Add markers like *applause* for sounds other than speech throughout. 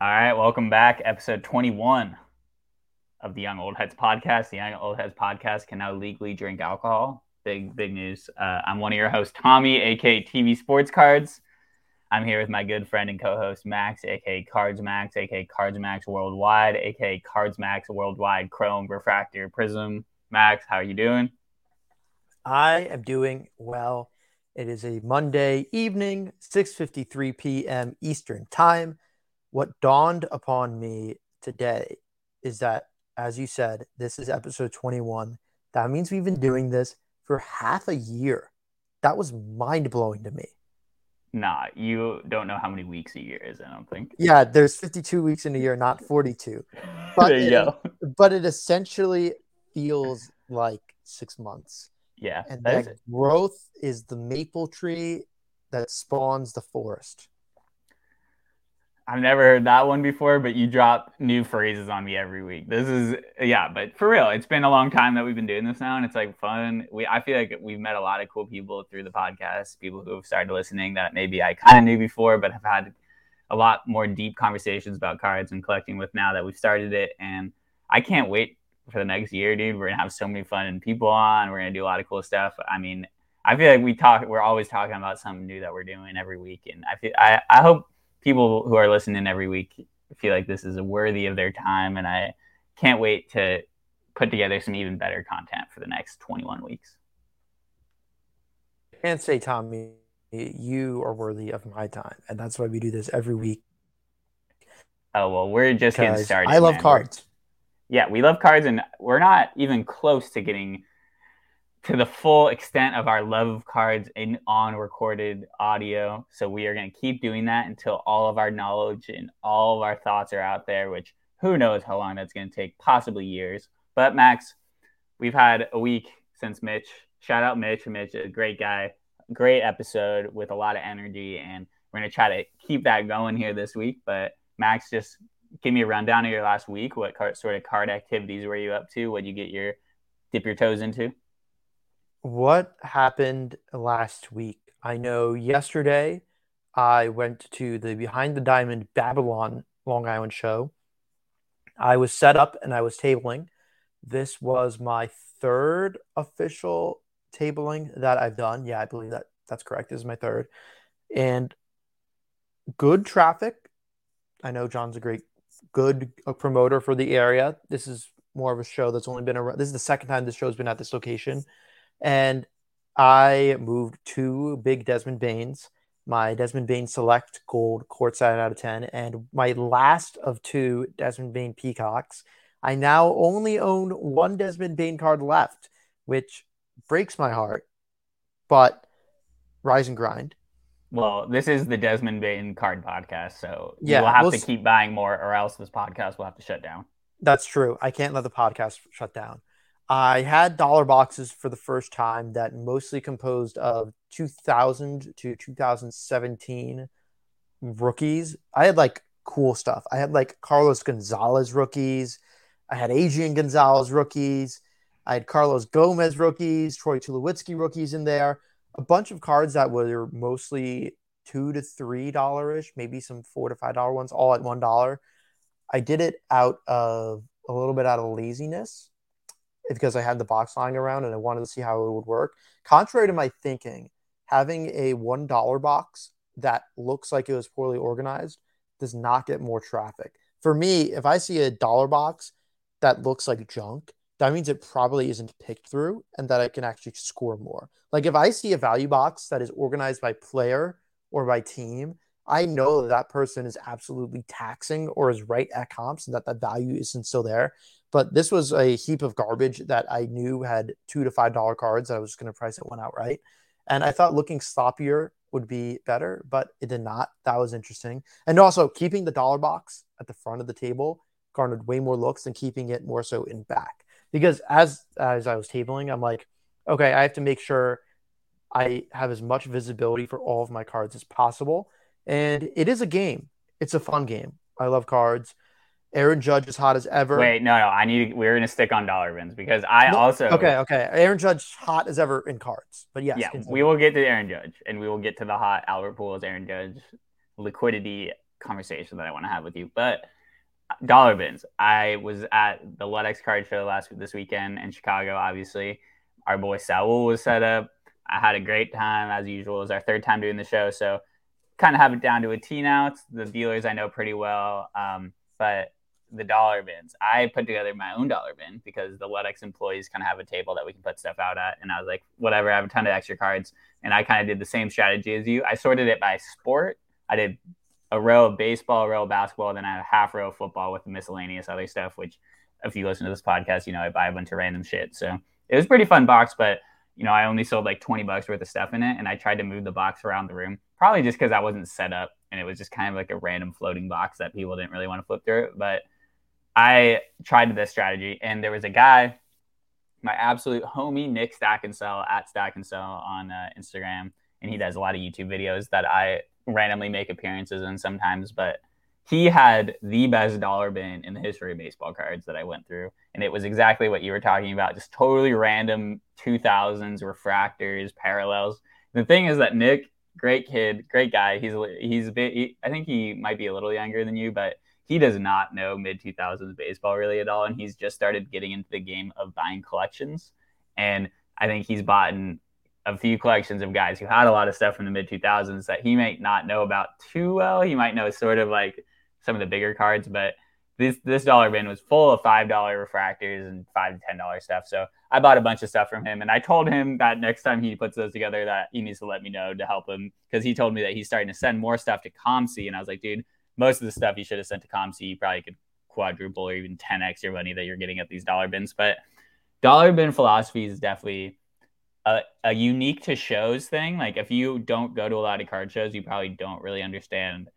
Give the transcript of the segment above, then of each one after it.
All right, welcome back. Episode 21 of the Young Old Heads podcast. The Young Old Heads podcast can now legally drink alcohol. Big, big news. Uh, I'm one of your hosts, Tommy, aka TV Sports Cards. I'm here with my good friend and co-host Max, aka Cards Max, aka Cards Max Worldwide, aka Cards Max Worldwide Chrome Refractor Prism. Max, how are you doing? I am doing well. It is a Monday evening, 6:53 p.m. Eastern Time what dawned upon me today is that, as you said, this is episode 21. That means we've been doing this for half a year. That was mind blowing to me. Nah, you don't know how many weeks a year is, I don't think. Yeah, there's 52 weeks in a year, not 42. *laughs* But there you it, go. But it essentially feels like six months. Yeah. And that that is- growth is the maple tree that spawns the forest. I've never heard that one before, but you drop new phrases on me every week. This is yeah, but for real, it's been a long time that we've been doing this now, and it's like fun. We I feel like we've met a lot of cool people through the podcast, people who have started listening that maybe I kind of knew before, but have had a lot more deep conversations about cards and collecting with now that we've started it. And I can't wait for the next year, dude. We're gonna have so many fun and people on. We're gonna do a lot of cool stuff. I mean, I feel like we talk. We're always talking about something new that we're doing every week, and I feel I I hope people who are listening every week feel like this is worthy of their time and i can't wait to put together some even better content for the next 21 weeks And say, Tommy, you are worthy of my time. And that's why we do this every week. oh well we're just getting started I love man. cards. yeah we love cards and we're not even close to getting to the full extent of our love of cards in on recorded audio. So we are going to keep doing that until all of our knowledge and all of our thoughts are out there which who knows how long that's going to take possibly years. But max we've had a week since mitch. Shout out mitch. Mitch a great guy. Great episode with a lot of energy and we're going to try to keep that going here this week. But max just give me a rundown of your last week. What card, sort of card activities were you up to? What did you get your dip your toes into What happened last week? I know yesterday I went to the Behind the Diamond Babylon Long Island show. I was set up and I was tabling. This was my third official tabling that I've done. Yeah, I believe that that's correct. This is my third. And good traffic. I know John's a great, good promoter for the area. This is more of a show that's only been around. This is the second time this show's been at this location. And I moved two big Desmond Banes, my Desmond Bane Select Gold courtside out of 10, and my last of two Desmond Bane Peacocks. I now only own one Desmond Bane card left, which breaks my heart, but rise and grind. well this is the Desmond Bane card podcast so Yeah, we'll have we'll to s- keep buying more or else this podcast will have to shut down That's true. I can't let the podcast shut down. I had dollar boxes for the first time that mostly composed of 2000 to 2017 rookies. I had like cool stuff. I had like Carlos Gonzalez rookies. I had Adrian Gonzalez rookies. I had Carlos Gomez rookies, Troy Tulowitzki rookies in there. A bunch of cards that were mostly two to three dollar ish, maybe some four to five dollar ones, all at one dollar. I did it out of a little bit out of laziness because I had the box lying around and I wanted to see how it would work. Contrary to my thinking, having a one dollar box that looks like it was poorly organized does not get more traffic. For me, if I see a dollar box that looks like junk, that means it probably isn't picked through and that I can actually score more. Like if I see a value box that is organized by player or by team, I know that that person is absolutely taxing or is right at comps and that that value isn't still there. But this was a heap of garbage that I knew had two to five dollar cards that I was going to price it one outright. And I thought looking sloppier would be better, but it did not. That was interesting. And also keeping the dollar box at the front of the table garnered way more looks than keeping it more so in back. Because as as I was tabling, I'm like, okay, I have to make sure I have as much visibility for all of my cards as possible. And it is a game. It's a fun game. I love cards. Aaron Judge is hot as ever. Wait, no, no. I need. We're gonna stick on dollar bins because I No, also. Okay, okay. Aaron Judge hot as ever in cards. But yes, Yeah, continue. we will get to Aaron Judge, and we will get to the hot Albert Pujols, Aaron Judge liquidity conversation that I want to have with you. But dollar bins. I was at the Ludex card show last this weekend in Chicago. Obviously, our boy Saul was set up. I had a great time as usual. It was our third time doing the show, so kind of have it down to a T now. It's the dealers I know pretty well, um, but the dollar bins. I put together my own dollar bin because the Ludex employees kind of have a table that we can put stuff out at, and I was like, whatever. I have a ton of extra cards, and I kind of did the same strategy as you. I sorted it by sport. I did a row of baseball, a row of basketball, then I had a half row of football with the miscellaneous other stuff. Which, if you listen to this podcast, you know I buy a bunch of random shit. So it was pretty fun box, but you know I only sold like twenty bucks worth of stuff in it, and I tried to move the box around the room, probably just because I wasn't set up, and it was just kind of like a random floating box that people didn't really want to flip through. But I tried this strategy, and there was a guy, my absolute homie Nick Stack and Sell at Stack and Sell on uh, Instagram, and he does a lot of YouTube videos that I randomly make appearances in sometimes, but he had the best dollar bin in the history of baseball cards that I went through. And it was exactly what you were talking about just totally random 2000s refractors, parallels. The thing is that Nick, great kid, great guy. He's, he's a bit, he, I think he might be a little younger than you, but he does not know mid 2000s baseball really at all. And he's just started getting into the game of buying collections. And I think he's bought a few collections of guys who had a lot of stuff from the mid 2000s that he might not know about too well. He might know sort of like some of the bigger cards, but this this dollar bin was full of five dollar refractors and five to ten dollar stuff. So I bought a bunch of stuff from him, and I told him that next time he puts those together, that he needs to let me know to help him because he told me that he's starting to send more stuff to COMC, and I was like, dude, most of the stuff you should have sent to COMC, you probably could quadruple or even 10x your money that you're getting at these dollar bins. But dollar bin philosophy is definitely a, a unique to shows thing. Like if you don't go to a lot of card shows, you probably don't really understand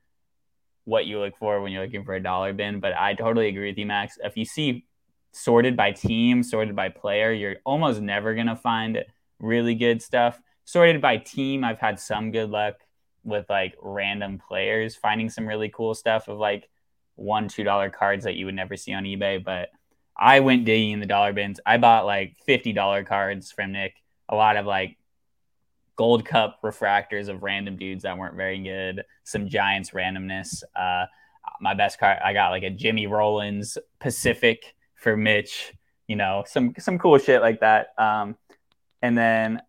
what you look for when you're looking for a dollar bin. But I totally agree with you, Max. If you see sorted by team, sorted by player, you're almost never gonna find really good stuff. Sorted by team, I've had some good luck with like random players finding some really cool stuff of like one, two dollar cards that you would never see on eBay. But I went digging in the dollar bins. I bought like fifty dollar cards from Nick a lot of like gold cup refractors of random dudes that weren't very good, some Giants randomness. Uh, my best card, I got like a Jimmy Rollins Pacific for Mitch, you know, some some cool shit like that. Um, and then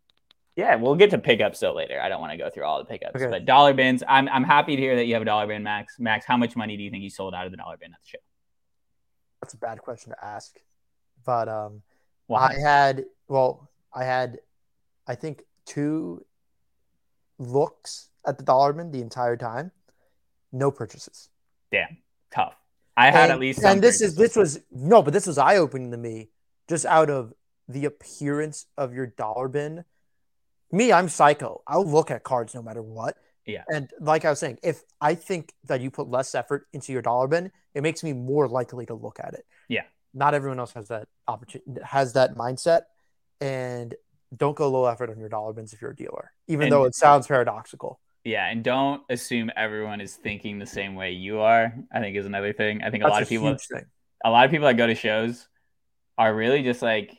yeah, we'll get to pickups still later. I don't want to go through all the pickups, okay. but dollar bins. I'm I'm happy to hear that you have a dollar bin, Max. Max, how much money do you think you sold out of the dollar bin at the show? That's a bad question to ask, but um, I had well, I had I think, two looks at the dollar bin the entire time. No purchases. Damn, tough. I had and, at least. and this is this was no, but this was eye opening to me, just out of the appearance of your dollar bin. Me, I'm psycho. I'll look at cards no matter what. Yeah. And like I was saying, if I think that you put less effort into your dollar bin, it makes me more likely to look at it. Yeah. Not everyone else has that opportunity, has that mindset. And don't go low effort on your dollar bins if you're a dealer, even and, though it sounds paradoxical. Yeah, and don't assume everyone is thinking the same way you are. I think is another thing. I think a That's lot of people, a lot of people that go to shows, are really just like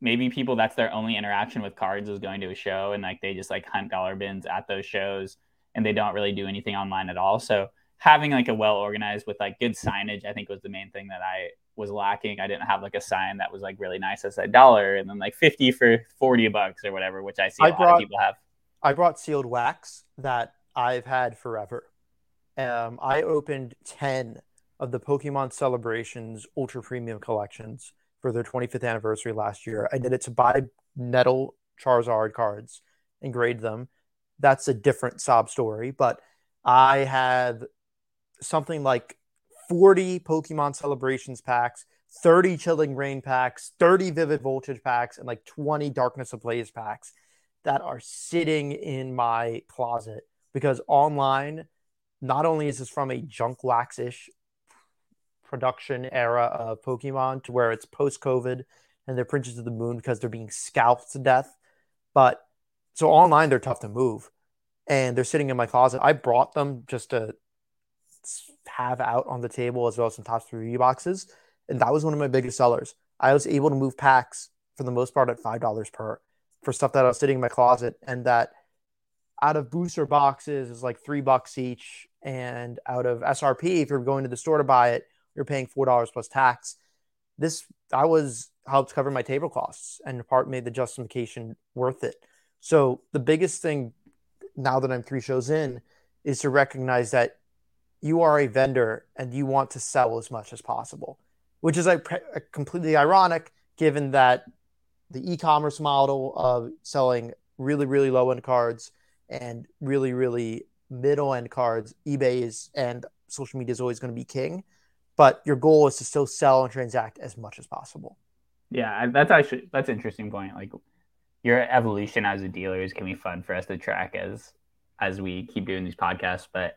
maybe people that's their only interaction with cards is going to a show and like they just like hunt dollar bins at those shows and they don't really do anything online at all. So having like a well organized with like good signage, I think was the main thing that I was lacking. I didn't have like a sign that was like really nice that said dollar and then like 50 for 40 bucks or whatever, which I see a I lot brought, of people have. I brought sealed wax that I've had forever. Um, I opened 10 of the Pokemon Celebrations Ultra Premium collections for their 25th anniversary last year. I did it to buy Metal Charizard cards and grade them. That's a different sob story, but I have something like 40 Pokemon Celebrations packs, 30 Chilling Reign packs, 30 Vivid Voltage packs, and like 20 Darkness Ablaze packs that are sitting in my closet because online, not only is this from a junk wax ish production era of Pokemon to where it's post COVID and they're printed to the moon because they're being scalped to death, but so online they're tough to move and they're sitting in my closet. I brought them just to have out on the table as well as some top three boxes. And that was one of my biggest sellers. I was able to move packs for the most part at $5 per for stuff that I was sitting in my closet. And that out of booster boxes is like three bucks each. and out of SRP, if you're going to the store to buy it, you're paying four dollars plus tax. This I was helped cover my table costs, and part made the justification worth it. So the biggest thing now that I'm three shows in is to recognize that you are a vendor and you want to sell as much as possible, which is like uh, completely ironic given that the e-commerce model of selling really really low end cards and really really middle end cards, eBay is and social media is always going to be king, but your goal is to still sell and transact as much as possible. Yeah, that's actually that's an interesting point. Like your evolution as a dealer is gonna be fun for us to track as as we keep doing these podcasts. But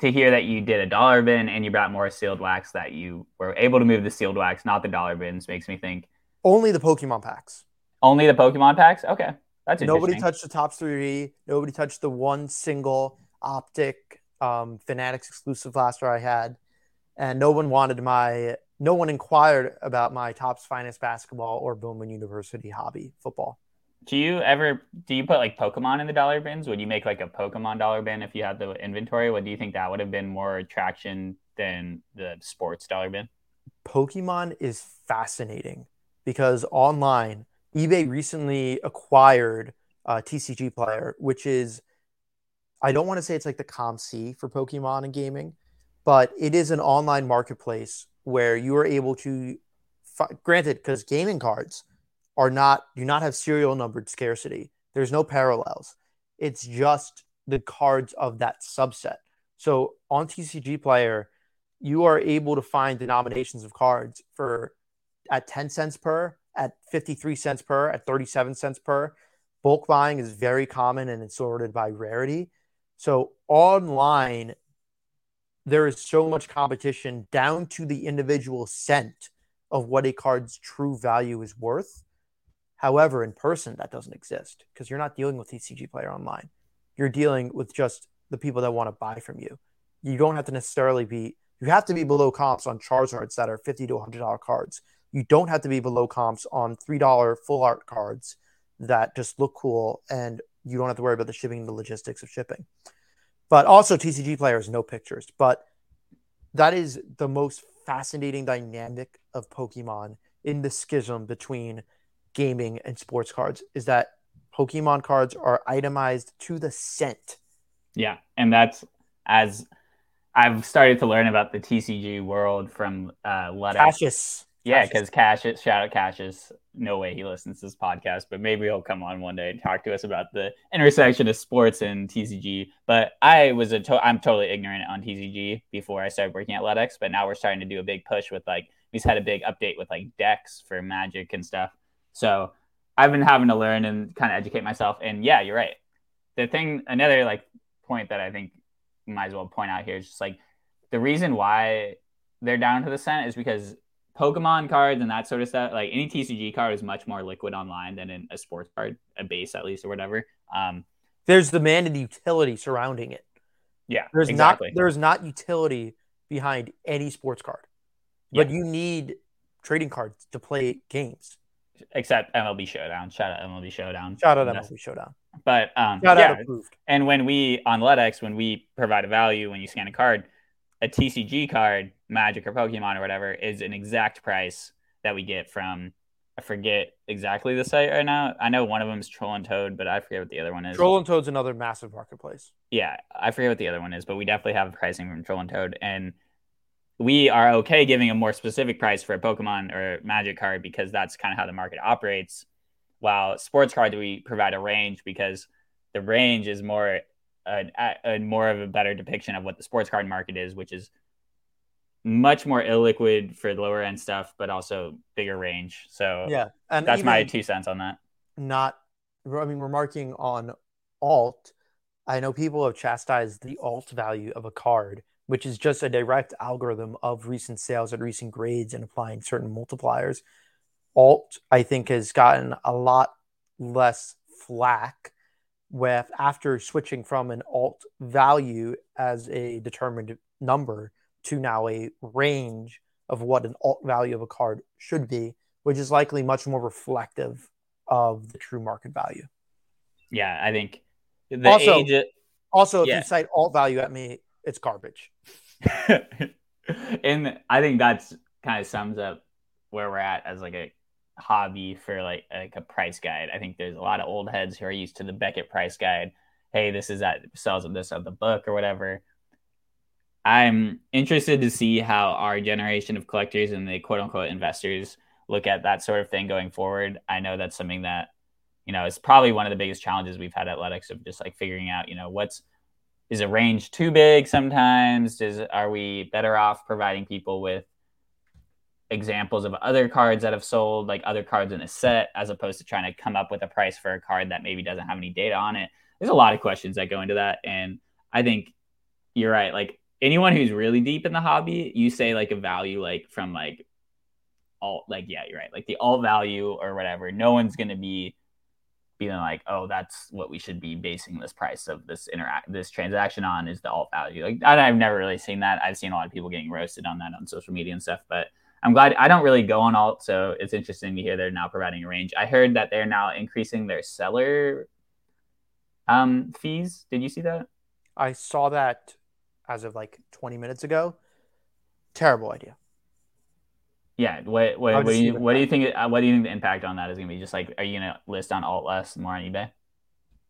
to hear that you did a dollar bin and you brought more sealed wax, that you were able to move the sealed wax, not the dollar bins, makes me think only the Pokemon packs. Only the Pokemon packs. Okay, that's interesting. nobody touched the top three. Nobody touched the one single optic um, Fanatics exclusive blaster I had, and no one wanted my no one inquired about my Topps finest basketball or Bowman University hobby football. Do you ever do you put like Pokemon in the dollar bins? Would you make like a Pokemon dollar bin if you had the inventory? What do you think that would have been more attraction than the sports dollar bin? Pokemon is fascinating because online, eBay recently acquired a TCG Player, which is I don't want to say it's like the COMC for Pokemon and gaming, but it is an online marketplace where you are able to, granted, because gaming cards are not do not have serial numbered scarcity. There's no parallels. It's just the cards of that subset. So on TCG Player, you are able to find denominations of cards for at 10 cents per, at 53 cents per, at 37 cents per. Bulk buying is very common and it's sorted by rarity. So online, there is so much competition down to the individual cent of what a card's true value is worth. However, in person, that doesn't exist because you're not dealing with TCG player online. You're dealing with just the people that want to buy from you. You don't have to necessarily be, you have to be below comps on Charizards that are 50 to $100 cards. You don't have to be below comps on $3 full art cards that just look cool and you don't have to worry about the shipping and the logistics of shipping. But also TCG players, no pictures. But that is the most fascinating dynamic of Pokemon in the schism between gaming and sports cards is that Pokemon cards are itemized to the cent. Yeah, and that's as I've started to learn about the TCG world from uh, Cassius. Yeah, because Cassius, shout out Cassius. No way he listens to this podcast, but maybe he'll come on one day and talk to us about the intersection of sports and TCG. But I was a to- I'm totally ignorant on TCG before I started working at Ludex, but now we're starting to do a big push with like we've had a big update with like decks for Magic and stuff. So I've been having to learn and kind of educate myself. And yeah, you're right. The thing, another like point that I think might as well point out here is just like the reason why they're down to the cent is because Pokemon cards and that sort of stuff, like any TCG card is much more liquid online than in a sports card, a base at least or whatever. Um, there's demand and utility surrounding it. Yeah, there's exactly. not there's not utility behind any sports card, but yeah. you need trading cards to play games. Except MLB Showdown. Shout out MLB Showdown. Shout out MLB Showdown. But um, Shout yeah, and when we on Ludex, when we provide a value when you scan a card, a TCG card, Magic or Pokemon or whatever, is an exact price that we get from. I forget exactly the site right now. I know one of them is Troll and Toad, but I forget what the other one is. Troll and Toad's another massive marketplace. Yeah, I forget what the other one is, but we definitely have pricing from Troll and Toad, and we are okay giving a more specific price for a Pokemon or Magic card because that's kind of how the market operates. While sports cards, we provide a range because the range is more a, a, more of a better depiction of what the sports card market is, which is much more illiquid for lower end stuff, but also bigger range. So yeah, and that's my two cents on that. Not, I mean, remarking on alt. I know people have chastised the alt value of a card, which is just a direct algorithm of recent sales and recent grades and applying certain multipliers. Alt, I think, has gotten a lot less flack with after switching from an alt value as a determined number to now a range of what an alt value of a card should be, which is likely much more reflective of the true market value. Yeah, I think also, age. Also, if Yeah. you cite alt value at me, it's garbage. *laughs* and I think that's kind of sums up where we're at as like a hobby for like like a price guide. I think there's a lot of old heads who are used to the Beckett price guide. Hey, this is at sells of this of the book or whatever. I'm interested to see how our generation of collectors and the quote unquote investors look at that sort of thing going forward. I know that's something that, you know, is probably one of the biggest challenges we've had at Athletics of just like figuring out, you know, what's is a range too big sometimes? Does are we better off providing people with examples of other cards that have sold, like other cards in a set, as opposed to trying to come up with a price for a card that maybe doesn't have any data on it? There's a lot of questions that go into that. And I think you're right. Like anyone who's really deep in the hobby, you say like a value like from like all like yeah, you're right. Like the all value or whatever, no one's gonna be being like, oh, that's what we should be basing this price of this interact this transaction on is the alt value. Like I've never really seen that. I've seen a lot of people getting roasted on that on social media and stuff, but I'm glad I don't really go on alt, so it's interesting to hear they're now providing a range. I heard that they're now increasing their seller um fees. Did you see that? I saw that as of like 20 minutes ago. Terrible idea. Yeah. What what, what, do, you, what do you think? Uh, what do you think the impact on that is going to be? Just like, are you going to list on alt less more on eBay?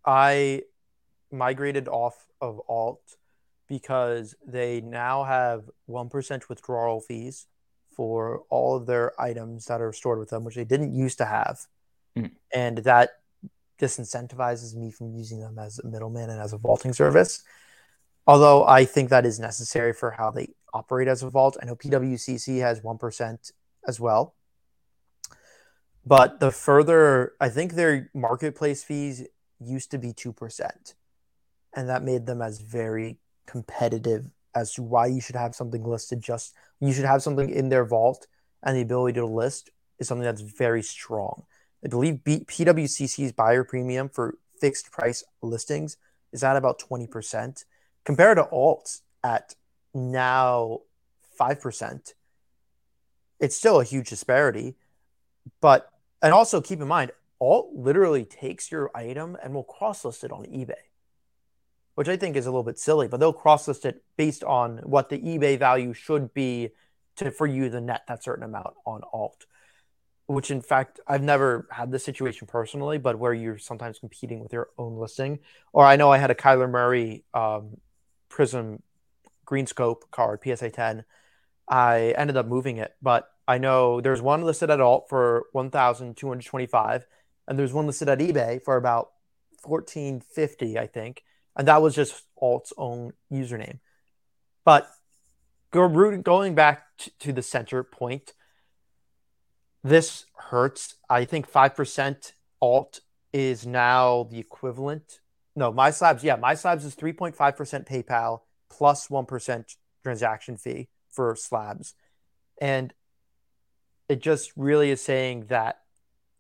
I migrated off of alt because they now have 1% withdrawal fees for all of their items that are stored with them, which they didn't used to have. Mhm. And that disincentivizes me from using them as a middleman and as a vaulting service. Although I think that is necessary for how they operate as a vault. I know PWCC has 1% as well. But the further, I think their marketplace fees used to be 2%. And that made them as very competitive as to why you should have something listed just, you should have something in their vault and the ability to list is something that's very strong. I believe B- PWCC's buyer premium for fixed price listings is at about 20% compared to alts at now 5%. It's still a huge disparity. But, and also keep in mind, alt literally takes your item and will cross list it on eBay, which I think is a little bit silly, but they'll cross list it based on what the eBay value should be to for you to net that certain amount on alt. Which in fact I've never had this situation personally, but where you're sometimes competing with your own listing. Or I know I had a Kyler Murray um, Prism Green Scope card, PSA 10. I ended up moving it, but I know there's one listed at alt for 1,225, and there's one listed at eBay for about 1450, I think, and that was just alt's own username. But go, going back to the center point, this hurts. I think 5% alt is now the equivalent. No, my slabs, yeah, my slabs is 3.5% PayPal plus 1 transaction fee for slabs. And it just really is saying that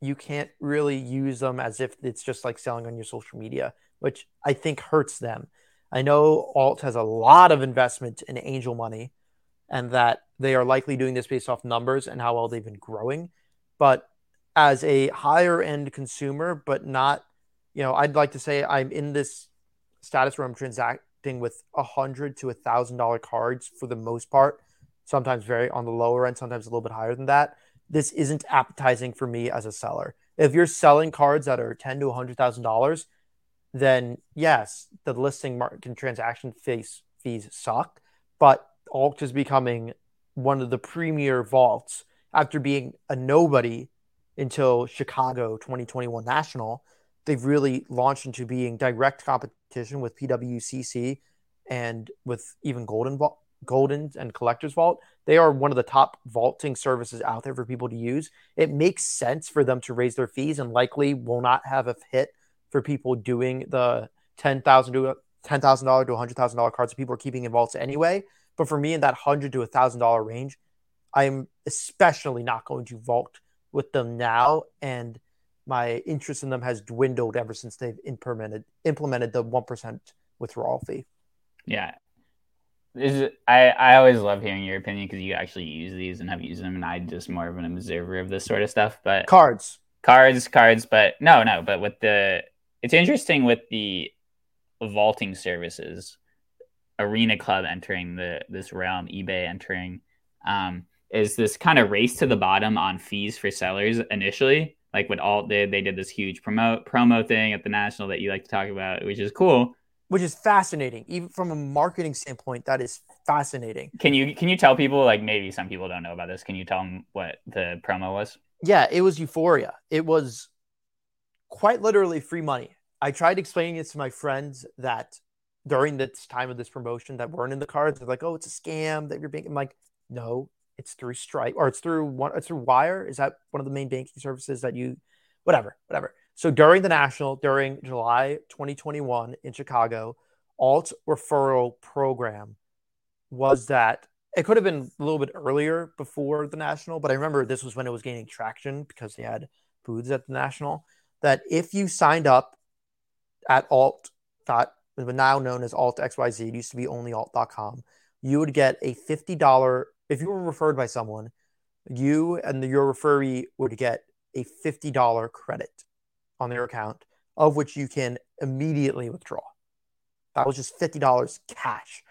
you can't really use them as if it's just like selling on your social media, which I think hurts them. I know Alt has a lot of investment in angel money and that they are likely doing this based off numbers and how well they've been growing. But as a higher end consumer, but not, you know, I'd like to say I'm in this status where I'm transacting with a hundred to a thousand dollar cards for the most part. Sometimes very on the lower end, sometimes a little bit higher than that. This isn't appetizing for me as a seller. If you're selling cards that are ten to a hundred thousand dollars, then yes, the listing market and transaction fees fees suck. But Alt is becoming one of the premier vaults after being a nobody until Chicago 2021 National. They've really launched into being direct competition with PWCC and with even Goldin Goldin and Collectors Vault. They are one of the top vaulting services out there for people to use. It makes sense for them to raise their fees and likely will not have a hit for people doing the ten thousand to ten thousand dollar to hundred thousand dollar cards that people are keeping in vaults anyway. But for me, in that hundred to a thousand dollar range, I'm especially not going to vault with them now, and my interest in them has dwindled ever since they've implemented implemented the one percent withdrawal fee. Yeah, is I I always love hearing your opinion because you actually use these and have used them, and I just more of an observer of this sort of stuff. But cards, cards, cards, but no, no, but with the it's interesting with the vaulting services, Arena Club entering the this realm, eBay entering, um, is this kind of race to the bottom on fees for sellers initially. Like what Alt did, they did this huge promote promo thing at the national that you like to talk about, which is cool. Which is fascinating, even from a marketing standpoint. That is fascinating. Can you can you tell people like maybe some people don't know about this? Can you tell them what the promo was? Yeah, it was Euphoria. It was quite literally free money. I tried explaining it to my friends that during this time of this promotion that weren't in the cards. They're like, "Oh, it's a scam that you're being." I'm like, "No, it's through Stripe or it's through one. It's through Wire. Is that one of the main banking services that you, whatever, whatever." So during the national, during July 2021 in Chicago, alt referral program was that it could have been a little bit earlier before the national, but I remember this was when it was gaining traction because they had booths at the national. That if you signed up at alt dot now known as alt xyz it used to be only alt.com you would get a $50 if you were referred by someone you and your referee would get a $50 credit on their account of which you can immediately withdraw that was just $50 cash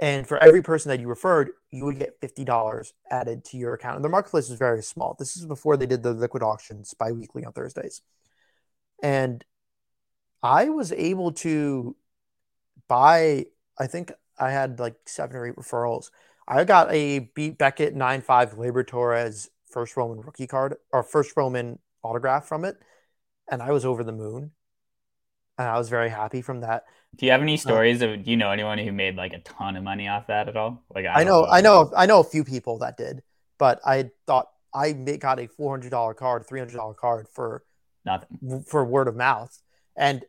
and for every person that you referred, you would get $50 added to your account. And the marketplace was very small. This is before they did the liquid auctions bi weekly on Thursdays. And I was able to buy, I think I had like seven or eight referrals. I got a Beat Beckett 9 5 Gleyber Torres first Bowman rookie card or first Bowman autograph from it. And I was over the moon. And I was very happy from that. Do you have any uh, stories of? Do you know anyone who made like a ton of money off that at all? Like I, I know, know, I know, I know a few people that did, but I thought I got a four hundred dollar card, three hundred dollar card for nothing for word of mouth, and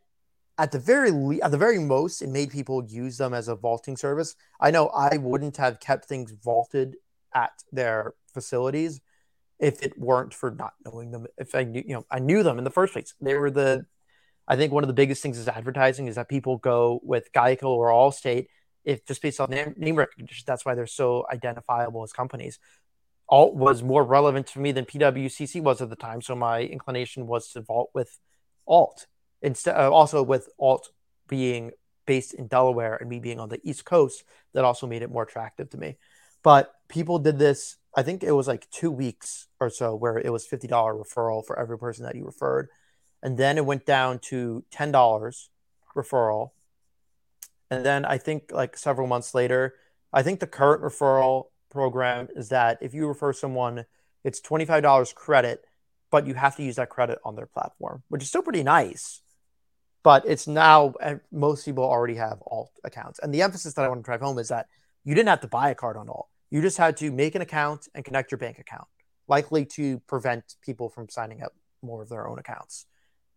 at the very le- at the very most, it made people use them as a vaulting service. I know I wouldn't have kept things vaulted at their facilities if it weren't for not knowing them. If I knew, you know, I knew them in the first place. They were the I think one of the biggest things is advertising is that people go with Geico or Allstate if just based on name, name recognition. That's why they're so identifiable as companies. Alt was more relevant to me than PWCC was at the time, so my inclination was to vault with Alt instead. Uh, also, with Alt being based in Delaware and me being on the East Coast, that also made it more attractive to me. But people did this. I think it was like two weeks or so where it was fifty dollar referral for every person that you referred and then it went down to ten dollars referral. And then I think like several months later, I think the current referral program is that if you refer someone, it's twenty five dollars credit, but you have to use that credit on their platform, which is still pretty nice. But it's now eh, most people already have alt accounts, and the emphasis that I want to drive home is that you didn't have to buy a card on alt. You just had to make an account and connect your bank account, likely to prevent people from signing up more of their own accounts.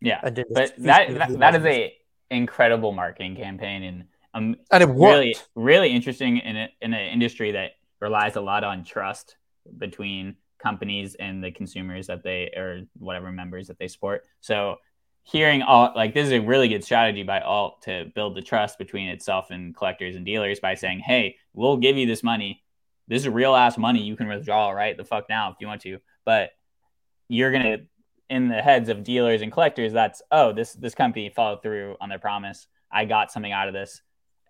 Yeah, but that, that, that is a incredible marketing campaign and um, and it really really interesting in a, in an industry that relies a lot on trust between companies and the consumers that they or whatever members that they support. So hearing all like this is a really good strategy by alt to build the trust between itself and collectors and dealers by saying, "Hey, we'll give you this money. This is real ass money. You can withdraw right the fuck now if you want to, but you're gonna in the heads of dealers and collectors that's oh this this company followed through on their promise i got something out of this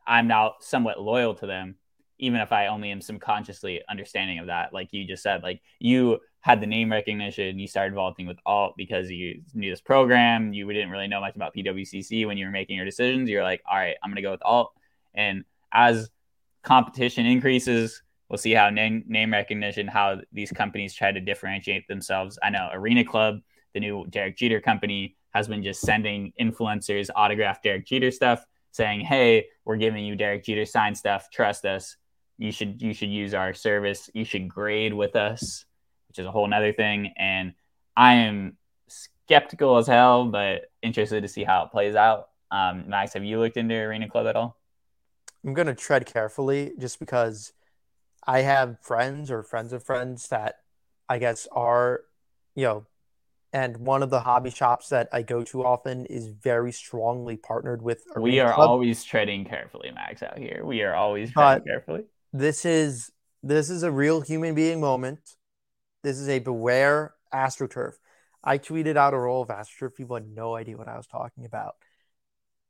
i'm now somewhat loyal to them even if i only am subconsciously understanding of that like you just said like you had the name recognition you started vaulting with alt because you knew this program you didn't really know much about pwcc when you were making your decisions you're like all right i'm to go with alt and as competition increases we'll see how name, name recognition how these companies try to differentiate themselves i know arena club the new Derek Jeter company has been just sending influencers autographed Derek Jeter stuff, saying, "Hey, we're giving you Derek Jeter signed stuff. Trust us. You should you should use our service. You should grade with us, which is a whole nother thing." And I am skeptical as hell, but interested to see how it plays out. Um, Max, have you looked into Arena Club at all? I'm gonna tread carefully, just because I have friends or friends of friends that I guess are, you know, and one of the hobby shops that I go to often is very strongly partnered with. Arena we are Club. always treading carefully, Max. Out here, we are always treading but carefully. This is this is a real human being moment. This is a beware astroturf. I tweeted out a roll of astroturf. People had no idea what I was talking about.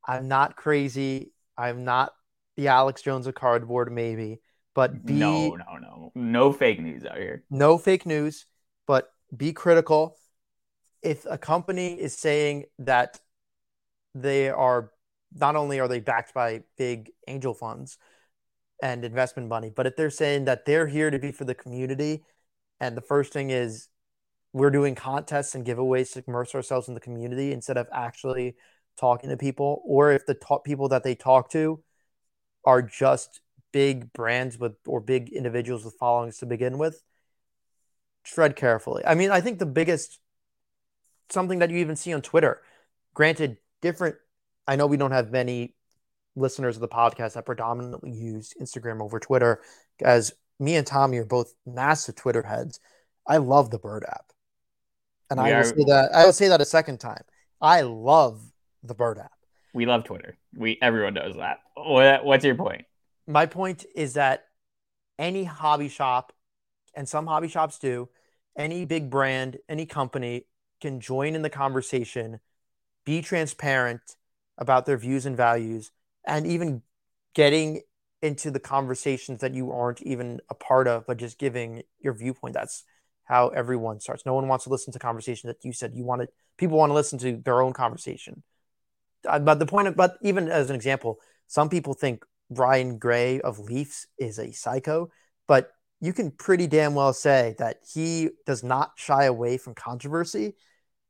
I'm not crazy. I'm not the Alex Jones of cardboard, maybe, but be no, no, no, no fake news out here. No fake news, but be critical. If a company is saying that they are not only are they backed by big angel funds and investment money, but if they're saying that they're here to be for the community, and the first thing is we're doing contests and giveaways to immerse ourselves in the community instead of actually talking to people, or if the top people that they talk to are just big brands with or big individuals with followings to begin with, tread carefully. I mean, I think the biggest something that you even see on Twitter, granted, different. I know we don't have many listeners of the podcast that predominantly use Instagram over Twitter, as me and Tommy are both massive Twitter heads. I love the Bird app. And we I will say that I will say that a second time. I love the Bird app. We love Twitter. We everyone knows that. What, what's your point? My point is that any hobby shop, and some hobby shops do, any big brand, any company can join in the conversation, be transparent about their views and values, and even getting into the conversations that you aren't even a part of, but just giving your viewpoint. That's how everyone starts. No one wants to listen to conversation that you said you wanted. People want to listen to their own conversation. Uh, but the point of, but even as an example, some people think Brian Gray of Leafs is a psycho, but you can pretty damn well say that he does not shy away from controversy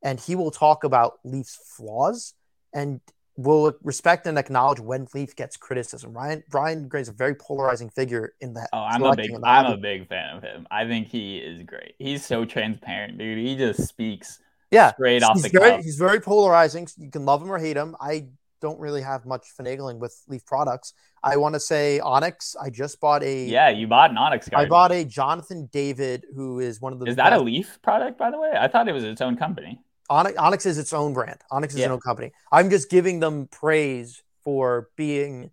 and he will talk about Leafs flaws and will respect and acknowledge when Leaf gets criticism. Ryan Brian Gray is a very polarizing figure in that. Oh, I'm a big I'm a big fan of him. I think he is great. He's so transparent, dude. He just speaks yeah, straight off the very, cuff. He's very polarizing. You can love him or hate him. I don't really have much finagling with Leaf products. I want to say Onyx. I just bought a yeah. You bought an Onyx card. I bought a Jonathan David, who is one of the. Is that a Leaf product, by the way? I thought it was its own company. Onyx, Onyx is its own brand. Onyx is yeah. its own company. I'm just giving them praise for being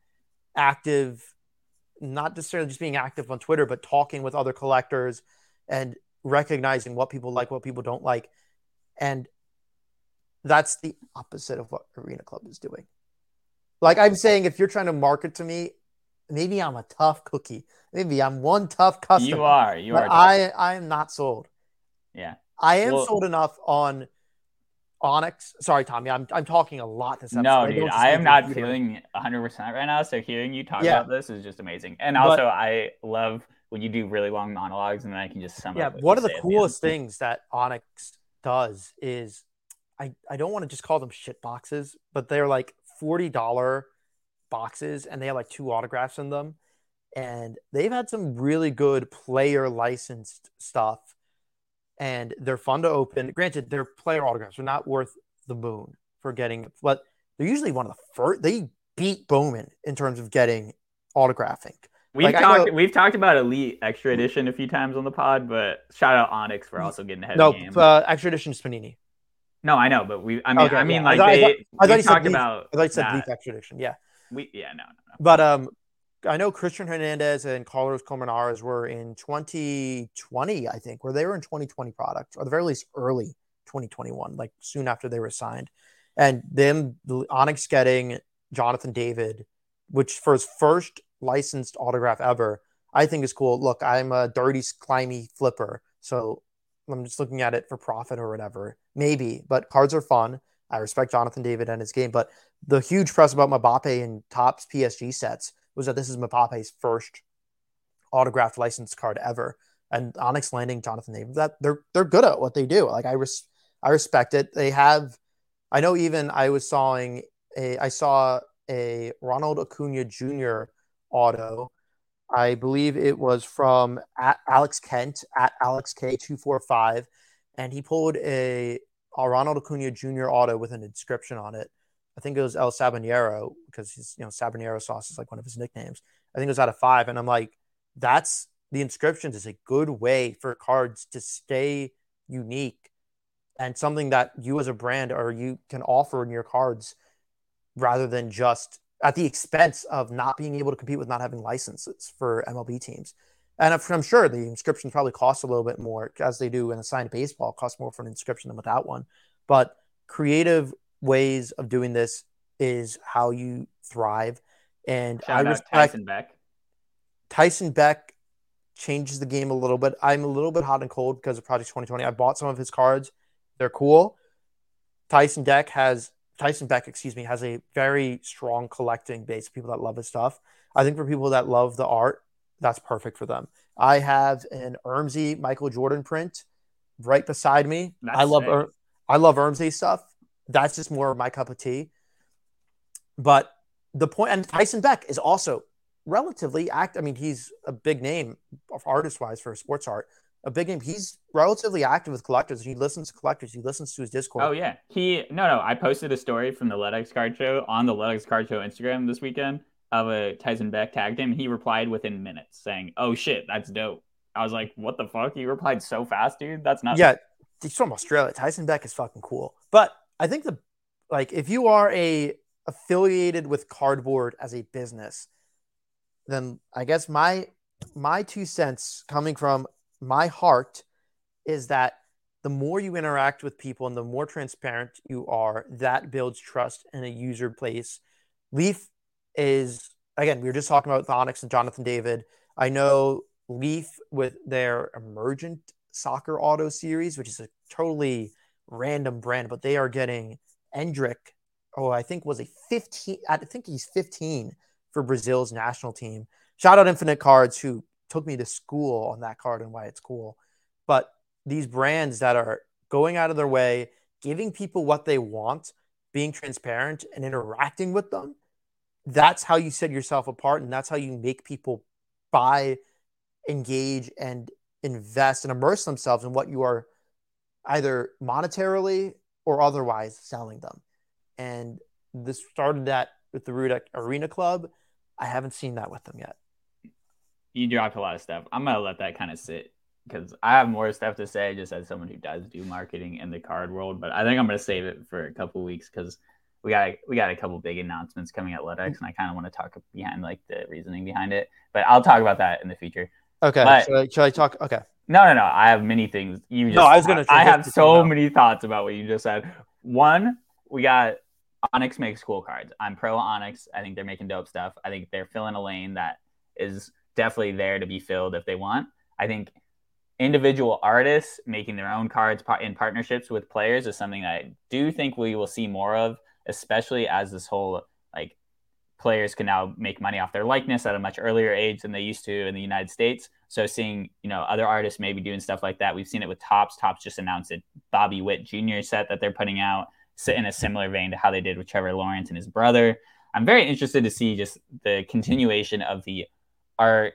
active, not necessarily just being active on Twitter, but talking with other collectors and recognizing what people like, what people don't like. And that's the opposite of what Arena Club is doing. Like I'm saying, if you're trying to market to me, maybe I'm a tough cookie. Maybe I'm one tough customer. You are. You are. I I am not sold. Yeah. I am well, sold enough on Onyx. Sorry, Tommy. I'm I'm talking a lot this episode. No, dude, I, I am not feeling 100 percent right now. So hearing you talk yeah. about this is just amazing. And also, but, I love when you do really long monologues, and then I can just sum yeah, up. Yeah, one of the coolest the things that Onyx does is I, I don't want to just call them shit boxes, but they're like $40 boxes and they have like two autographs in them. And they've had some really good player licensed stuff and they're fun to open. Granted, their player autographs are not worth the moon for getting, but they're usually one of the first. They beat Bowman in terms of getting autographing. We've like, talked. We've talked about Elite Extra Edition a few times on the pod, but shout out Onyx for also getting ahead. No, of the game. Uh, Extra Edition is Panini. No, I know, but we. I mean, okay, I mean, yeah. like I thought, they. I thought, I thought you talked about. I thought you said Leaf Extradition. Yeah. We yeah no, no no. But um, I know Christian Hernandez and Carlos Colmenares were in 2020, I think, where they were in 2020 product, or the very least early 2021, like soon after they were signed. And then the Onyx getting Jonathan David, which for his first licensed autograph ever, I think is cool. Look, I'm a dirty, slimy flipper, so I'm just looking at it for profit or whatever. Maybe, but cards are fun. I respect Jonathan David and his game, but the huge press about Mbappe and Topps PSG sets was that this is Mbappe's first autographed license card ever. And Onyx landing Jonathan David, that they're they're good at what they do. Like I res- I respect it. They have I know even I was sawing a I saw a Ronald Acuna Jr. auto. I believe it was from Alex Kent at Alex K245. And he pulled a, a Ronald Acuna Jr. auto with an inscription on it. I think it was El Sabanero because he's, you know, Sabanero sauce is like one of his nicknames. I think it was out of five. And I'm like, that's the inscriptions is a good way for cards to stay unique and something that you as a brand or you can offer in your cards rather than just at the expense of not being able to compete with not having licenses for MLB teams. And I'm sure the inscriptions probably cost a little bit more as they do in a signed baseball, cost more for an inscription than without one. But creative ways of doing this is how you thrive. And Shout I respect Tyson Beck. Tyson Beck changes the game a little bit. I'm a little bit hot and cold because of Project 2020. I bought some of his cards. They're cool. Tyson Deck has Tyson Beck, excuse me, has a very strong collecting base of people that love his stuff. I think for people that love the art, that's perfect for them. I have an Ermsey Michael Jordan print right beside me. That's I love. Er- I love Ermsey stuff. That's just more of my cup of tea. But the point, and Tyson Beck is also relatively act. I mean, he's a big name artist wise for sports art. A big name. He's relatively active with collectors. He listens to collectors. He listens to his Discord. Oh yeah, he no no. I posted a story from the Ludex Card Show on the Ludex Card Show Instagram this weekend of a Tyson Beck tagged him. He replied within minutes saying, "Oh shit, that's dope." I was like, "What the fuck?" He replied so fast, dude. That's not Yeah, he's from Australia. Tyson Beck is fucking cool. But I think the like if you are a affiliated with cardboard as a business, then I guess my my two cents coming from my heart is that the more you interact with people and the more transparent you are, that builds trust in a user place. Leaf is again, we were just talking about Onyx and Jonathan David. I know Leaf with their emergent soccer auto series, which is a totally random brand, but they are getting Endrick. Oh, I think was a 15. I think he's 15 for Brazil's national team. Shout out Infinite Cards, who took me to school on that card and why it's cool. But these brands that are going out of their way, giving people what they want, being transparent and interacting with them, that's how you set yourself apart. And that's how you make people buy, engage, and invest and immerse themselves in what you are either monetarily or otherwise selling them. And this started that with the Rudick Arena Club. I haven't seen that with them yet. you dropped a lot of stuff. I'm gonna let that kind of sit because I have more stuff to say just as someone who does do marketing in the card world. But I think I'm gonna save it for a couple weeks because we got we got a couple big announcements coming at Ludex, and I kind of want to talk behind like the reasoning behind it. But I'll talk about that in the future. Okay. But- should, I, should I talk? Okay. No, no, no. I have many things. You just, No, I was gonna I have so many thoughts about what you just said. One, we got Onyx makes cool cards. I'm pro Onyx. I think they're making dope stuff. I think they're filling a lane that is definitely there to be filled if they want. I think individual artists making their own cards in partnerships with players is something I do think we will see more of, especially as this whole players can now make money off their likeness at a much earlier age than they used to in the United States. So seeing, you know, other artists maybe doing stuff like that. We've seen it with Topps. Topps just announced a Bobby Witt Jr. set that they're putting out in a similar vein to how they did with Trevor Lawrence and his brother. I'm very interested to see just the continuation of the art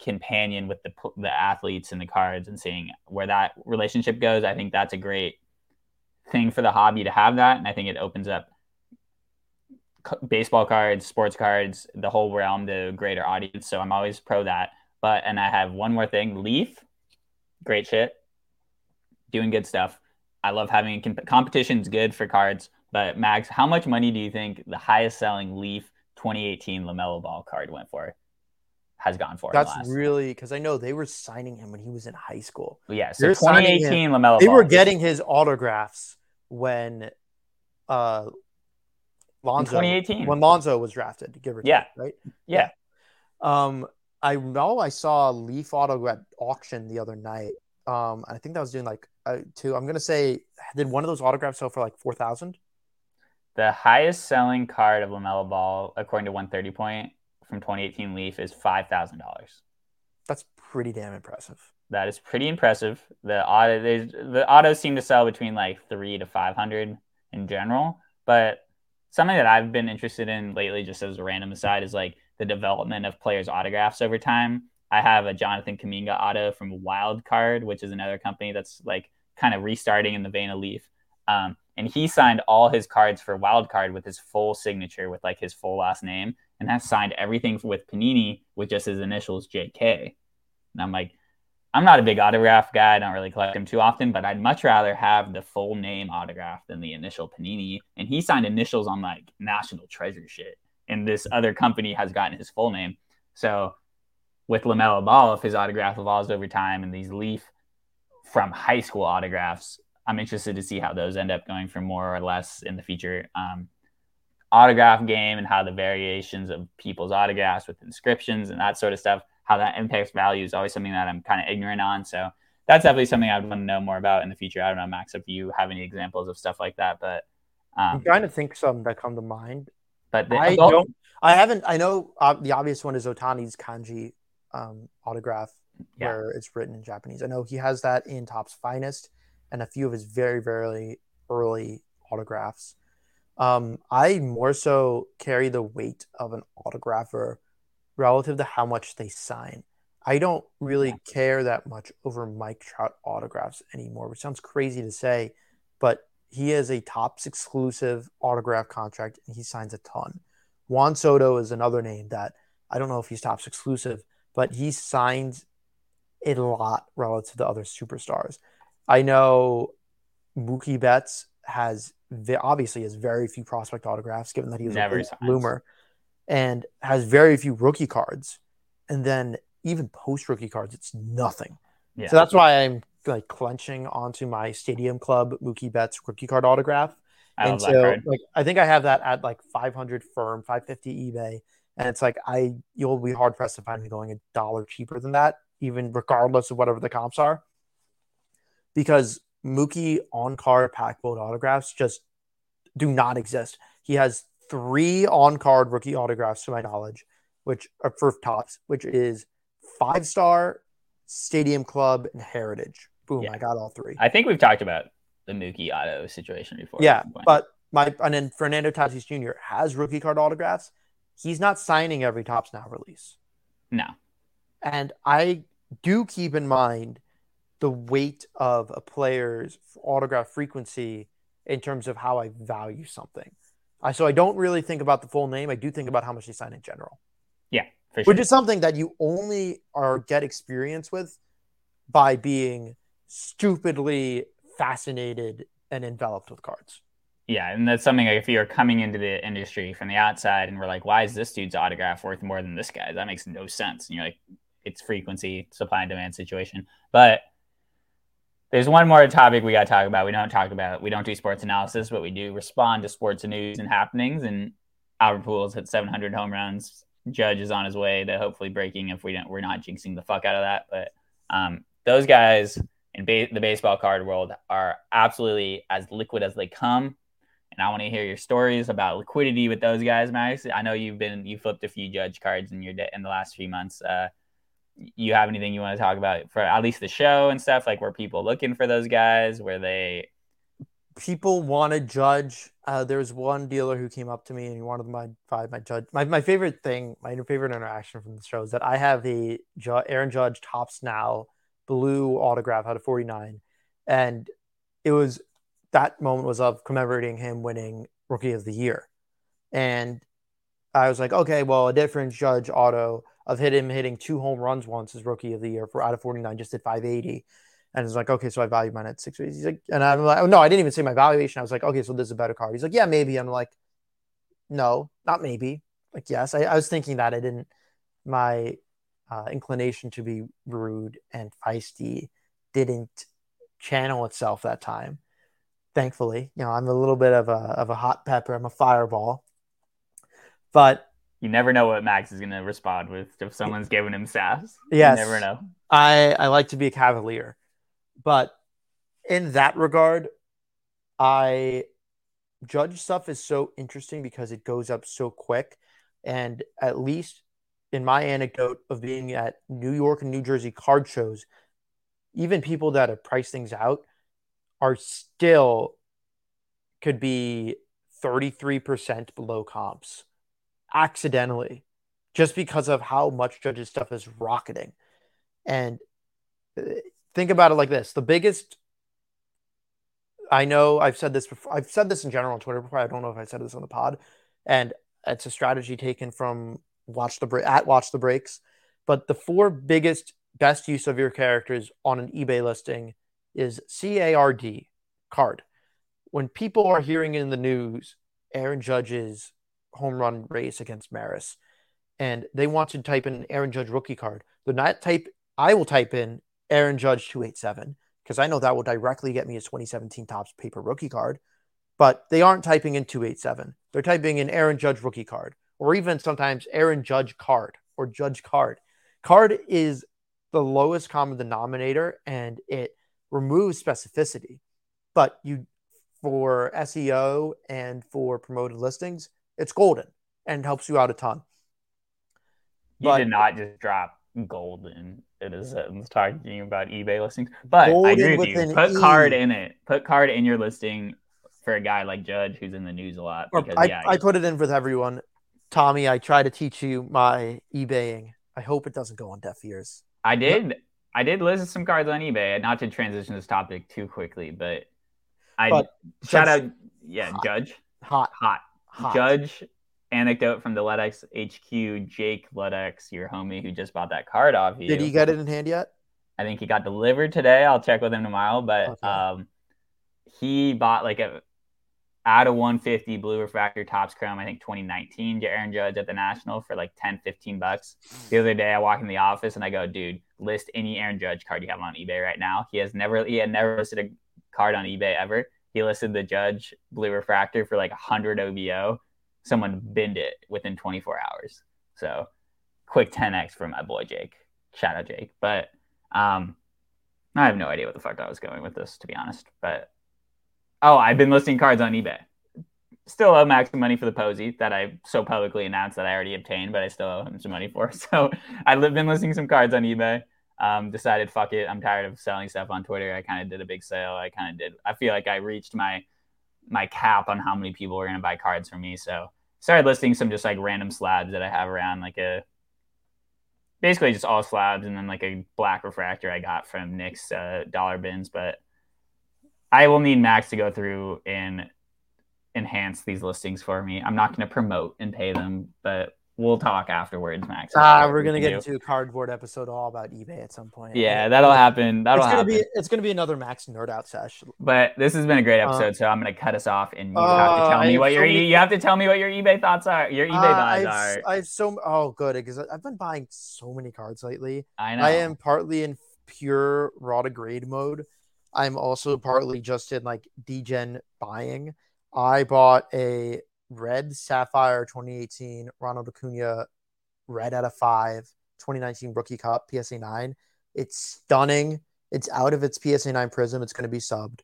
companion with the the athletes and the cards and seeing where that relationship goes. I think that's a great thing for the hobby to have that, and I think it opens up baseball cards, sports cards, the whole realm to a greater audience. So I'm always pro that. But and I have one more thing: Leaf, great shit, doing good stuff. I love having comp- competition's good for cards. But Max, how much money do you think the highest selling Leaf 2018 Lamelo Ball card went for? Has gone for? That's really because I know they were signing him when he was in high school. yeah. So They're 2018 Lamelo. They Ball. were getting his autographs when uh in 2018. when Lonzo was drafted, give or take, Yeah. right? Yeah. Um, I know I saw a Leaf auto at auction the other night. Um, I think that was doing like uh, two. I'm gonna say, did one of those autographs sell for like four thousand? The highest selling card of Lamelo Ball, according to 130 Point from 2018 Leaf, is five thousand dollars. That's pretty damn impressive. That is pretty impressive. The auto the autos seem to sell between like three to five hundred in general, but something that I've been interested in lately, just as a random aside, is like the development of players' autographs over time. I have a Jonathan Kuminga auto from Wild Card, which is another company that's like kind of restarting in the vein of Leaf. Um, and he signed all his cards for Wild Card with his full signature, with like his full last name, and has signed everything with Panini with just his initials JK. And I'm like, I'm not a big autograph guy. I don't really collect them too often, but I'd much rather have the full name autograph than the initial Panini. And he signed initials on like National Treasure shit. And this other company has gotten his full name. So with LaMelo Ball, if his autograph evolves over time and these Leaf from high school autographs, I'm interested to see how those end up going for more or less in the future. Um, autograph game and how the variations of people's autographs with inscriptions and that sort of stuff, how that impacts value is always something that I'm kind of ignorant on. So that's definitely something I'd want to know more about in the future. I don't know, Max, if you have any examples of stuff like that, but um, I'm trying to think some that come to mind. But the, I don't. I haven't. I know uh, the obvious one is Otani's kanji um, autograph, yeah. where it's written in Japanese. I know he has that in Topps Finest and a few of his very, very early autographs. Um, I more so carry the weight of an autographer relative to how much they sign. I don't really care that much over Mike Trout autographs anymore, which sounds crazy to say, but he has a Topps exclusive autograph contract and he signs a ton. Juan Soto is another name that I don't know if he's Topps exclusive, but he signs a lot relative to other superstars. I know Mookie Betts has obviously has very few prospect autographs, given that he was Never a bloomer, and has very few rookie cards. And then even post rookie cards, it's nothing. Yeah. So that's why I'm like clenching onto my Stadium Club Mookie Betts rookie card autograph. I and so, like, I think I have that at like 500 firm, 550 eBay, and it's like I you'll be hard pressed to find me going a dollar cheaper than that, even regardless of whatever the comps are, because Mookie on card pack boat autographs just do not exist. He has three on card rookie autographs to my knowledge, which are for Topps, which is five star, Stadium Club, and Heritage. Boom, yeah. I got all three. I think we've talked about the Mookie auto situation before. Yeah, but my and then Fernando Tatis Jr. has rookie card autographs. He's not signing every Topps Now release. No. And I do keep in mind the weight of a player's autograph frequency in terms of how I value something. I so I don't really think about the full name. I do think about how much they sign in general. Yeah, sure. which is something that you only are get experience with by being stupidly fascinated and enveloped with cards. Yeah, and that's something like if you're coming into the industry from the outside and we're like, why is this dude's autograph worth more than this guy's? That makes no sense. And you're like, it's frequency, supply and demand situation. But there's one more topic we got to talk about. We don't talk about we don't do sports analysis, but we do respond to sports news and happenings. And Albert Pujols hit 700 home runs. Judge is on his way to hopefully breaking if we don't we're not jinxing the fuck out of that. But um, those guys in ba- the baseball card world are absolutely as liquid as they come. And I want to hear your stories about liquidity with those guys, Max. I know you've been you flipped a few Judge cards in your de- in the last few months. Uh, you have anything you want to talk about for at least the show and stuff? Like, were people looking for those guys? Were they? People want to judge. Uh, there was one dealer who came up to me and he wanted my five my judge. My, my favorite thing, my favorite interaction from the show is that I have a Aaron Judge Topps Now blue autograph out of 49. And it was that moment was of commemorating him winning rookie of the year. And I was like, okay, well, a different judge auto of hit him hitting two home runs once as rookie of the year for out of 49, just at 580. And it's like, okay, so I value mine at six. He's like, and I'm like, oh, no, I didn't even say my valuation. I was like, okay, so this is a better card. He's like, yeah, maybe. I'm like, no, not maybe. Like, yes, I, I was thinking that I didn't, my uh, inclination to be rude and feisty didn't channel itself that time. Thankfully, you know, I'm a little bit of a of a hot pepper. I'm a fireball, but you never know what Max is going to respond with if someone's giving him sass. Yes, you never know. I I like to be a cavalier, but in that regard, I judge stuff is so interesting because it goes up so quick, and at least in my anecdote of being at New York and New Jersey card shows, even people that have priced things out are still could be 33% below comps accidentally just because of how much judges stuff is rocketing. And uh, think about it like this the biggest I know I've said this before. I've said this in general on Twitter before. I don't know if I said this on the pod. And it's a strategy taken from watch the at watch the breaks. But the four biggest best use of your characters on an eBay listing is CARD card. When people are hearing in the news Aaron Judge's home run race against Maris, and they want to type in Aaron Judge rookie card, the not type I will type in Aaron Judge two eight seven because I know that will directly get me a 2017 Topps paper rookie card. but they aren't typing in 287. They're typing in Aaron Judge rookie card, or even sometimes Aaron Judge card or Judge card. Card is the lowest common denominator and it removes specificity. But you, for SEO and for promoted listings, it's golden and helps you out a ton. You But- did not just drop golden in a sentence talking about eBay listings, but I agree with with you. Put E. card in it. Put card in your listing for a guy like Judge who's in the news a lot. Because I, yeah, I put it in with everyone. Tommy, I try to teach you my eBaying. I hope it doesn't go on deaf ears. I did. I did list some cards on eBay. Not to transition this topic too quickly, but I But shout out. Yeah. Judge, Hot, hot. Hot. Judge anecdote from the Ludex HQ. Jake Ludex, your homie who just bought that card off you. Did he get it in hand yet? I think he got delivered today. I'll check with him tomorrow. But Okay. um, he bought like a out of 150 blue refractor Topps chrome. I think 2019 Aaron Judge at the National for like 10, 15 bucks. The other day I walk in the office and I go, dude, list any Aaron Judge card you have on eBay right now. He has never he had never listed a card on eBay ever. He listed the Judge blue refractor for like 100 OBO. Someone binned it within 24 hours. So quick 10x for my boy Jake. Shout out Jake. But um, I have no idea what the fuck I was going with this, to be honest. But oh, I've been listing cards on eBay. Still owe Max some money for the Posey that I so publicly announced that I already obtained, but I still owe him some money for. *laughs* So I've been listing some cards on eBay. Um, decided fuck it. I'm tired of selling stuff on Twitter. I kind of did a big sale. I kind of did. I feel like I reached my my cap on how many people were gonna buy cards from me. So started listing some just like random slabs that I have around, like a basically just all slabs and then like a black refractor I got from Nick's uh, dollar bins. But I will need Max to go through and enhance these listings for me. I'm not going to promote and pay them, but we'll talk afterwards, Max. Ah, What we're gonna get do. into a cardboard episode all about eBay at some point. Yeah, that'll happen. That'll it's gonna happen. be it's gonna be another Max nerd out sesh. But this has been a great Uh, episode, so I'm going to cut us off, and you uh, have to tell me what so your many- you have to tell me what your eBay thoughts are. Your eBay Uh, buys I've, are. I've so oh good because I've been buying so many cards lately. I know. I am partly in pure raw to grade mode. I'm also partly just in like degen buying. I bought a red sapphire 2018 Ronald Acuna red out of five 2019 rookie cup PSA 9. It's stunning. It's out of its PSA 9 prism. It's going to be subbed.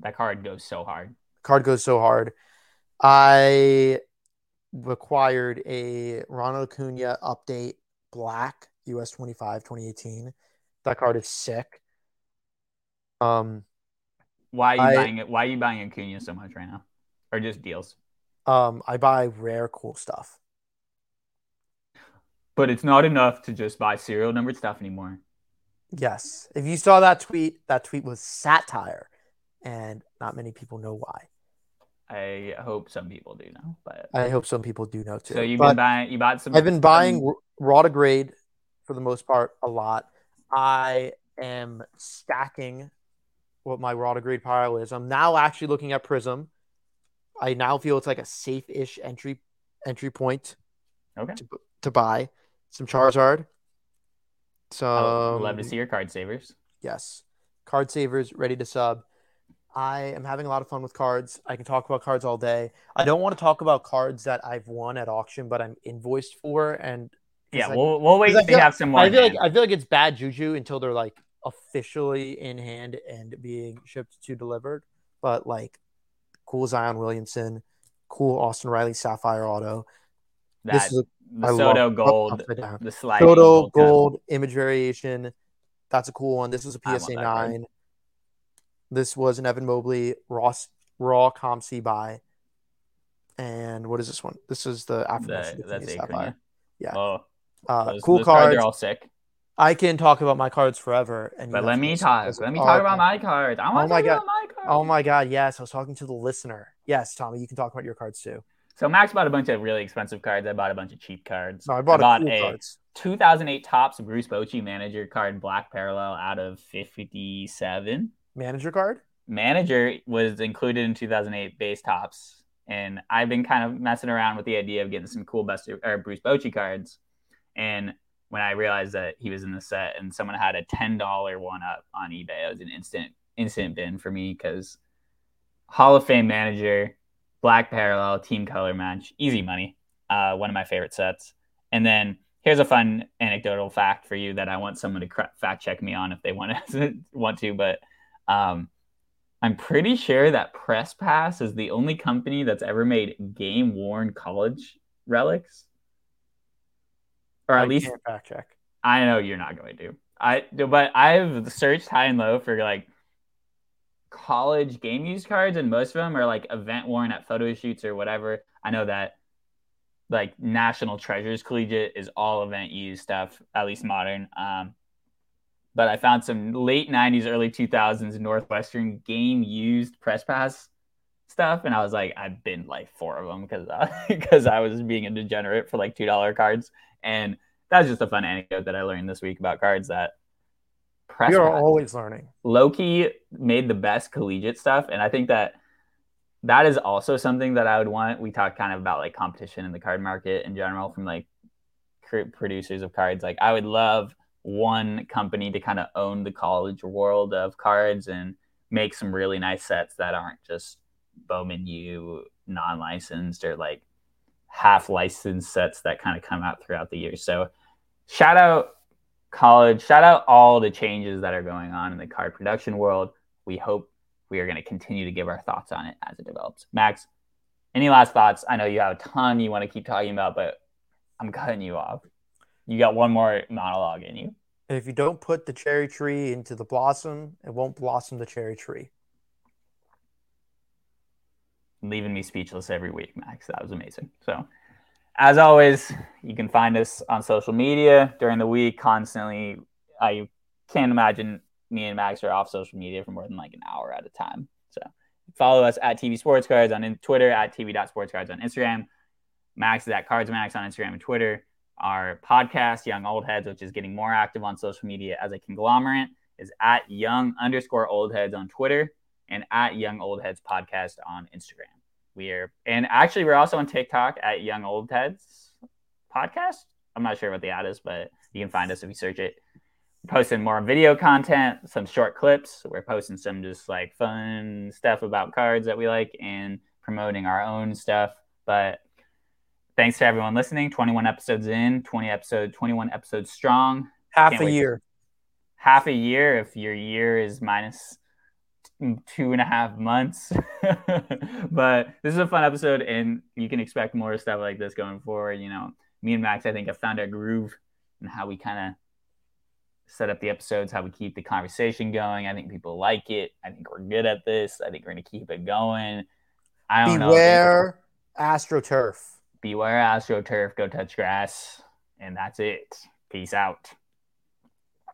That card goes so hard. Card goes so hard. I required a Ronald Acuna update black US 25 2018. That card is sick. Um, Why are you I- buying it? Why are you buying Acuna so much right now, or just deals? Um, I buy rare cool stuff. But it's not enough to just buy serial numbered stuff anymore. Yes. If you saw that tweet, that tweet was satire, and not many people know why. I hope some people do know, but I hope some people do know too. so you've But been buying. You bought some. I've been buying raw to grade for the most part a lot. I am stacking what my raw to grade pile is. I'm now actually looking at Prism. I now feel it's like a safe-ish entry entry point Okay. to, to buy some Charizard. Some I would love to see your card savers. Yes. Card savers ready to sub. I am having a lot of fun with cards. I can talk about cards all day. I don't want to talk about cards that I've won at auction, but I'm invoiced for. And Yeah, we'll we'll wait to have some more. I feel like I feel like it's bad juju until they're like officially in hand and being shipped to delivered. But like, cool Zion Williamson, cool Austin Riley Sapphire Auto. that, this is a the I Soto gold, the sliding Soto gold. gold image variation. That's a cool one. This was a PSA nine. This was an Evan Mobley Ross raw ComC buy. And what is this one? This is the aforementioned that's. Sapphire. Yeah. Oh, Uh, those, cool those cards cards. are all sick. I can talk about my cards forever. And But let me talk. Let me oh, talk about my cards. I want Oh to talk God. about my cards. Oh my god, yes, I was talking to the listener. Yes, Tommy, you can talk about your cards too. So Max bought a bunch of really expensive cards. I bought a bunch of cheap cards. No, I bought, I a cool a cards. 2008 Topps Bruce Bochy manager card, black parallel out of 57. Manager card? Manager was included in 2008 base Topps, and I've been kind of messing around with the idea of getting some cool Buster or Bruce Bochy cards. And when I realized that he was in the set, and someone had a ten dollar one up on eBay, it was an instant instant bin for me because Hall of Fame manager, black parallel, team color match, easy money. Uh, one of my favorite sets. And then here's a fun anecdotal fact for you that I want someone to fact check me on if they want to *laughs* want to, but um, I'm pretty sure that Press Pass is the only company that's ever made game worn college relics, or at I least fact check. I know you're not going to. I but I've searched high and low for like college game use cards, and most of them are like event worn at photo shoots or whatever. I know that like National Treasures Collegiate is all event use stuff, at least modern. Um, but I found some late 90s, early 2000s Northwestern game used press pass stuff. And I was like, I've been like four of them because because *laughs* I was being a degenerate for like $2 cards. And that's just a fun anecdote that I learned this week about cards that press You're pass, always learning. Loki made the best collegiate stuff. And I think that that is also something that I would want. We talked kind of about like competition in the card market in general from like producers of cards. Like I would love one company to kind of own the college world of cards and make some really nice sets that aren't just Bowman U non-licensed or like half licensed sets that kind of come out throughout the year. So shout out college, shout out all the changes that are going on in the card production world. We hope we are going to continue to give our thoughts on it as it develops. Max, any last thoughts? I know you have a ton you want to keep talking about, but I'm cutting you off. You got one more monologue in you. If you don't put the cherry tree into the blossom, it won't blossom the cherry tree. Leaving me speechless every week, Max. That was amazing. So, as always, you can find us on social media during the week constantly. I can't imagine me and Max are off social media for more than like an hour at a time. So follow us at TV Sports Cards on Twitter, at TV.sportscards on Instagram. Max is at Cards Max on Instagram and Twitter. Our podcast, Young Old Heads, which is getting more active on social media as a conglomerate, is at Young underscore Old Heads on Twitter and at Young Old Heads Podcast on Instagram. We are, and actually, we're also on TikTok at Young Old Heads Podcast. I'm not sure what the ad is, but you can find us if you search it posting more video content, some short clips. We're posting some just like fun stuff about cards that we like and promoting our own stuff. But thanks to everyone listening. 21 episodes in, 20 episode, 21 episodes strong. Half Can't a year. To, half a year if your year is minus two and a half months. *laughs* but this is a fun episode and you can expect more stuff like this going forward. You know, me and Max, I think, have found our groove and how we kind of set up the episodes, how we keep the conversation going. I think people like it. I think we're good at this. I think we're going to keep it going. I don't know. Beware know. AstroTurf. Beware AstroTurf. Go touch grass. And that's it. Peace out.